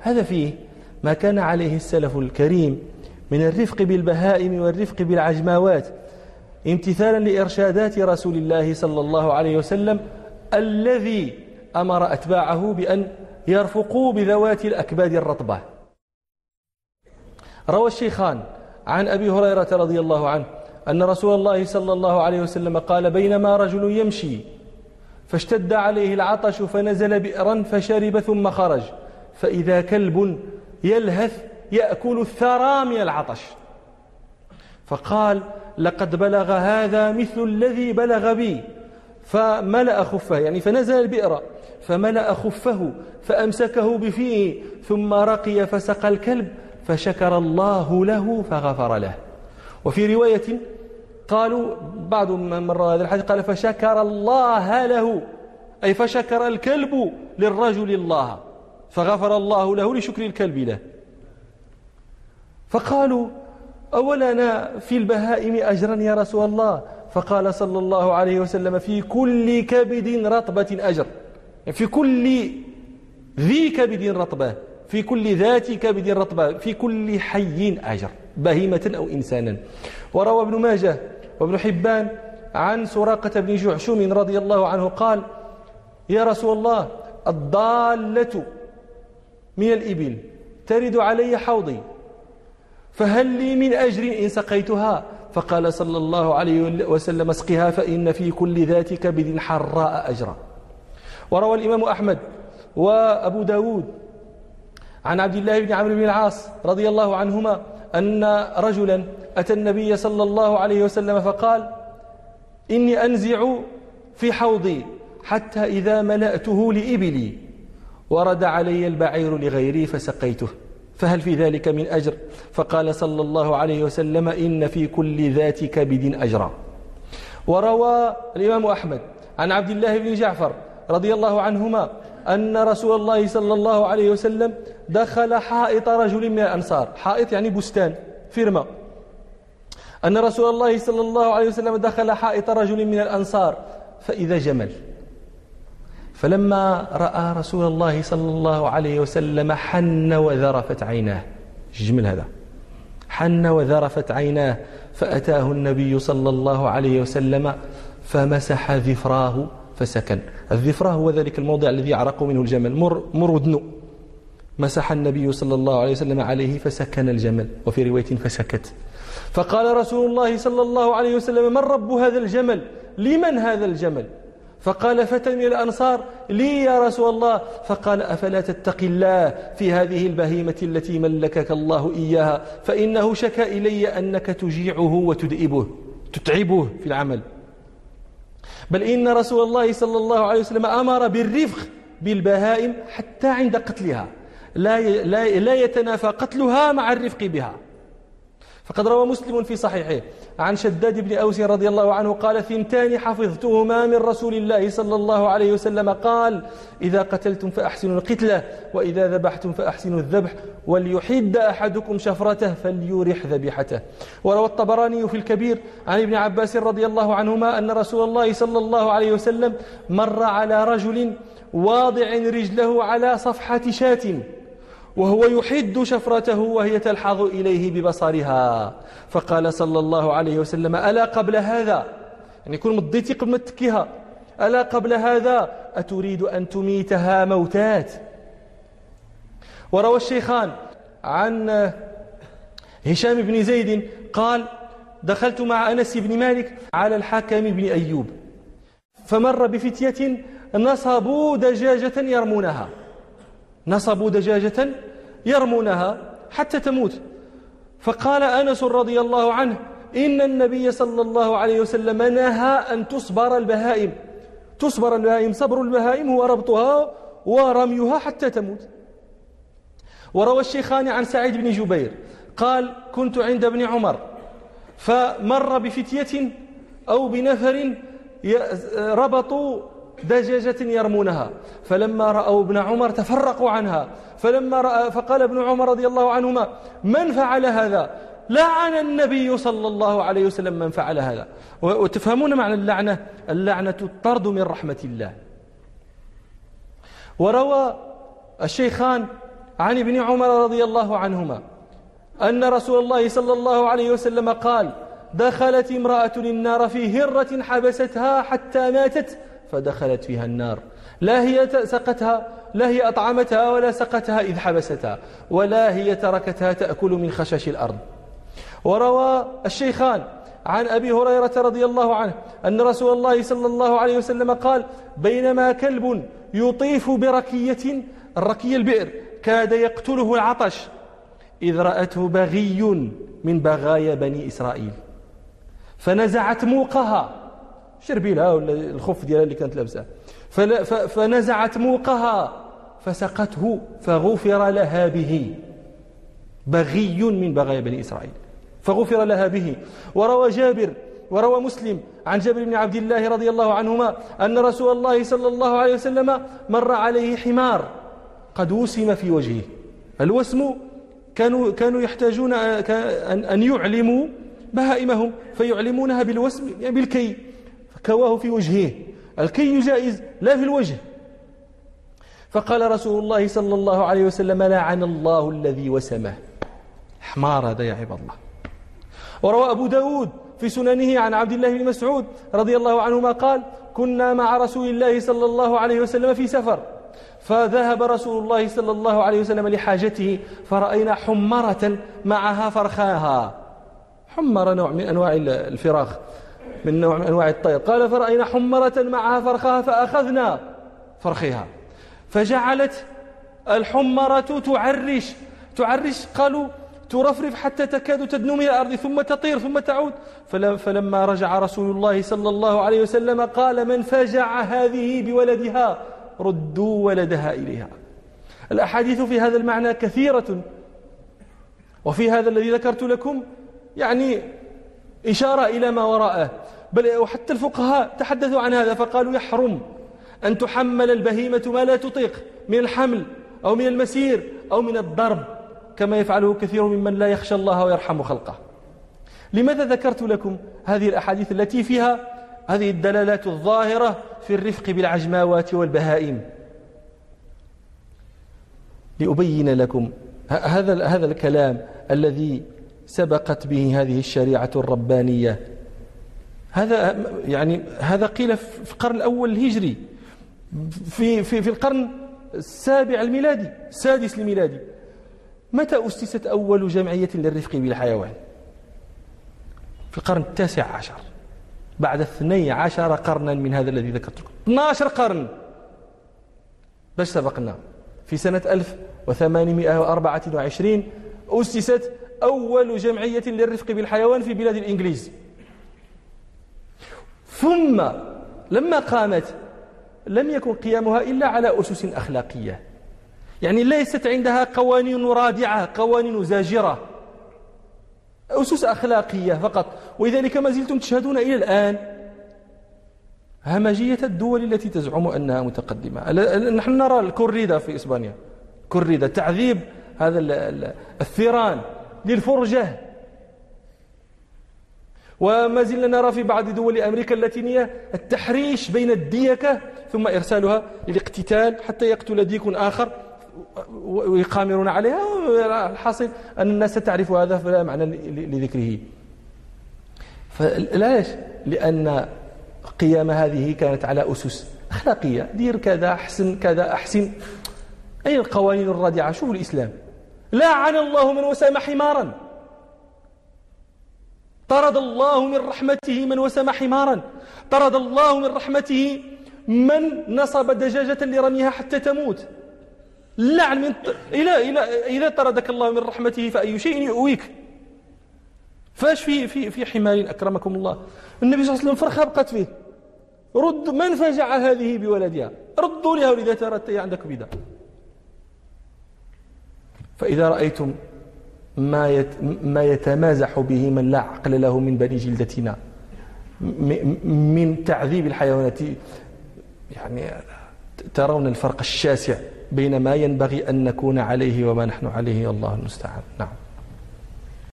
هذا فيه ما كان عليه السلف الكريم من الرفق بالبهائم والرفق بالعجماوات امتثالا لإرشادات رسول الله صلى الله عليه وسلم الذي أمر أتباعه بأن يرفقوا بذوات الأكباد الرطبة. روى الشيخان عن أبي هريرة رضي الله عنه أن رسول الله صلى الله عليه وسلم قال بينما رجل يمشي فاشتد عليه العطش فنزل بئرا فشرب ثم خرج فإذا كلب يلهث يأكل الثرى من العطش. فقال لقد بلغ هذا مثل الذي بلغ بي. فملأ خفه يعني فنزل البئر فملأ خفه فأمسكه بفيه ثم رقي فسقى الكلب فشكر الله له فغفر له. وفي رواية قالوا بعض من مر هذا الحديث قال فشكر الله له أي فشكر الكلب للرجل الله. فغفر الله له لشكر الكلب له. فقالوا أولنا في البهائم أجرا يا رسول الله؟ فقال صلى الله عليه وسلم في كل كبد رطبة أجر. في كل ذي كبد رطبة. في كل ذات كبد رطبة. في كل حي أجر. بهيمة أو إنسانا. وروى ابن ماجه وابن حبان عن سراقة بن جعشم رضي الله عنه قال يا رسول الله الضالة من الإبل ترد علي حوضي. فهل لي من أجر إن سقيتها؟ فقال صلى الله عليه وسلم اسقها فإن في كل ذات كبد حراء أجرا. وروى الإمام أحمد وأبو داود عن عبد الله بن عمرو بن العاص رضي الله عنهما أن رجلا أتى النبي صلى الله عليه وسلم فقال إني أنزع في حوضي حتى إذا ملأته لإبلي. ورد علي البعير لغيري فسقيته. فهل في ذلك من أجر؟ فقال صلى الله عليه وسلم إن في كل ذات كبد أجرا. وروى الإمام أحمد عن عبد الله بن جعفر رضي الله عنهما أن رسول الله صلى الله عليه وسلم دخل حائط رجل من الأنصار. حائط يعني بستان فيرما. أن رسول الله صلى الله عليه وسلم دخل حائط رجل من الأنصار فإذا جمل. فلما رأى رسول الله صلى الله عليه وسلم حن وذرفت عيناه. جمل هذا؟ حن وذرفت عيناه فأتاه النبي صلى الله عليه وسلم فمسح ذفراه فسكن. الذفراه هو ذلك الموضع الذي يعرق منه الجمل. مر, مر ودنو. مسح النبي صلى الله عليه وسلم عليه فسكن الجمل وفي رواية فسكت. فقال رسول الله صلى الله عليه وسلم من رب هذا الجمل؟ لمن هذا الجمل؟ فقال فتى من الأنصار لي يا رسول الله. فقال أفلا تتقي الله في هذه البهيمة التي ملكك الله إياها؟ فإنه شكى إلي أنك تجيعه وتدئبه تتعبه في العمل. بل إن رسول الله صلى الله عليه وسلم أمر بالرفق بالبهائم حتى عند قتلها لا لا يتنافى قتلها مع الرفق بها. فقد روى مسلم في صحيحه. عن شداد بن أوس رضي الله عنه قال ثنتان حفظتهما من رسول الله صلى الله عليه وسلم. قال إذا قتلتم فأحسنوا القتلة وإذا ذبحتم فأحسنوا الذبح وليحد أحدكم شفرته فليرح ذبيحته. وروى الطبراني في الكبير عن ابن عباس رضي الله عنهما أن رسول الله صلى الله عليه وسلم مر على رجل واضع رجله على صفحة شاة. وهو يحد شفرته وهي تلحظ إليه ببصرها. فقال صلى الله عليه وسلم ألا قبل هذا؟ يعني يكون مضيتي قبل ما تكيها ألا قبل هذا؟ أتريد أن تميتها موتات؟ وروى الشيخان عن هشام بن زيد قال دخلت مع أنس بن مالك على الحكم بن أيوب فمر بفتية نصبوا دجاجة يرمونها. نصبوا دجاجة يرمونها حتى تموت. فقال أنس رضي الله عنه إن النبي صلى الله عليه وسلم نهى أن تصبر البهائم. تصبر البهائم صبر البهائم هو ربطها ورميها حتى تموت. وروى الشيخان عن سعيد بن جبير قال كنت عند ابن عمر فمر بفتية أو بنفر ربطوا دجاجة يرمونها. فلما رأوا ابن عمر تفرقوا عنها. فلما رأى فقال ابن عمر رضي الله عنهما من فعل هذا؟ لعن النبي صلى الله عليه وسلم من فعل هذا. وتفهمون معنى اللعنة؟ اللعنة الطرد من رحمة الله. وروى الشيخان عن ابن عمر رضي الله عنهما أن رسول الله صلى الله عليه وسلم قال دخلت امرأة النار في هرة حبستها حتى ماتت فدخلت فيها النار. لا هي سقتها لا هي أطعمتها ولا سقتها إذ حبستها ولا هي تركتها تأكل من خشش الأرض. وروى الشيخان عن أبي هريرة رضي الله عنه أن رسول الله صلى الله عليه وسلم قال بينما كلب يطيف بركية الركية البئر كاد يقتله العطش إذ رأته بغي من بغايا بني إسرائيل فنزعت موقها شربيلها ولا الخف ديالها اللي كانت لابسة. فنزعت موقها. فسقته. فغفر لها به. بغي من بغايا بني إسرائيل. فغفر لها به. وروى جابر. وروى مسلم عن جابر بن عبد الله رضي الله عنهما أن رسول الله صلى الله عليه وسلم مر عليه حمار قد وسم في وجهه. الوسم كانوا كانوا يحتاجون أن يعلموا بهائمهم فيعلمونها بالوسم يعني بالكي. فكواه في وجهه. الكي جائز لا في الوجه. فقال رسول الله صلى الله عليه وسلم لعن الله الذي وسمه. حمار هذا يا عباد الله. وروى أبو داود في سننه عن عبد الله بن مسعود رضي الله عنهما قال كنا مع رسول الله صلى الله عليه وسلم في سفر. فذهب رسول الله صلى الله عليه وسلم لحاجته فرأينا حمرة معها فرخاها. حمر نوع من أنواع الفراخ. من نوع من أنواع الطير. قال فرأينا حمرة معها فرخها فأخذنا فرخها فجعلت الحمرة تعرش. تعرش قالوا ترفرف حتى تكاد تدنو من الأرض ثم تطير ثم تعود. فلما رجع رسول الله صلى الله عليه وسلم قال من فجع هذه بولدها ردوا ولدها إليها. الأحاديث في هذا المعنى كثيرة. وفي هذا الذي ذكرت لكم يعني إشارة إلى ما وراءه. بل وحتى الفقهاء تحدثوا عن هذا فقالوا يحرم أن تحمل البهيمة ما لا تطيق من الحمل أو من المسير أو من الضرب كما يفعله كثير ممن لا يخشى الله ويرحم خلقه. لماذا ذكرت لكم هذه الأحاديث التي فيها هذه الدلالات الظاهرة في الرفق بالعجماوات والبهائم؟ لأبين لكم هذا هذا الكلام الذي سبقت به هذه الشريعة الربانية. هذا يعني هذا قيل في القرن الأول الهجري. في في في القرن السابع الميلادي السادس الميلادي. متى أسست أول جمعية للرفق بالحيوان؟ في القرن التاسع عشر. بعد اثني عشر قرنا من هذا الذي ذكرت لكم 12 قرن. باش سبقنا؟ في سنة 1824 أسست أول جمعية للرفق بالحيوان في بلاد الإنجليز. ثم لما قامت لم يكن قيامها إلا على أسس أخلاقية. يعني ليست عندها قوانين رادعة قوانين زاجرة. أسس أخلاقية فقط. ولذلك ما زلتم تشهدون إلى الآن. همجية الدول التي تزعم أنها متقدمة. نحن نرى الكوريدا في إسبانيا. كوريدا تعذيب هذا الثيران. للفرجة. وما زلنا نرى في بعض دول أمريكا اللاتينية التحريش بين الديكة ثم إرسالها للاقتتال حتى يقتل ديك آخر ويقامرون عليها. الحاصل أن الناس تعرف هذا فلا معنى لذكره. فلاش لأن قيام هذه كانت على أسس أخلاقية. دير كذا أحسن كذا أحسن. أين القوانين الرادعة؟ شوفوا الإسلام. لعن الله من وسام حمارا. طرد الله من رحمته من وسم حمارا. طرد الله من رحمته من نصب دجاجة لرميها حتى تموت. لعن من إلى إلى إذا طردك الله من رحمته فأي شيء يؤويك. فاش في في في حمار أكرمكم الله؟ النبي صلى الله عليه وسلم فرخة بقت فيه. رد من فجع هذه بولدها؟ ردوا لها ولذا ترى عندك بدا فإذا رأيتم ما ما يتمازح به من لا عقل له من بني جلدتنا من تعذيب الحيوانات يعني ترون الفرق الشاسع بين ما ينبغي أن نكون عليه وما نحن عليه الله المستعان. نعم.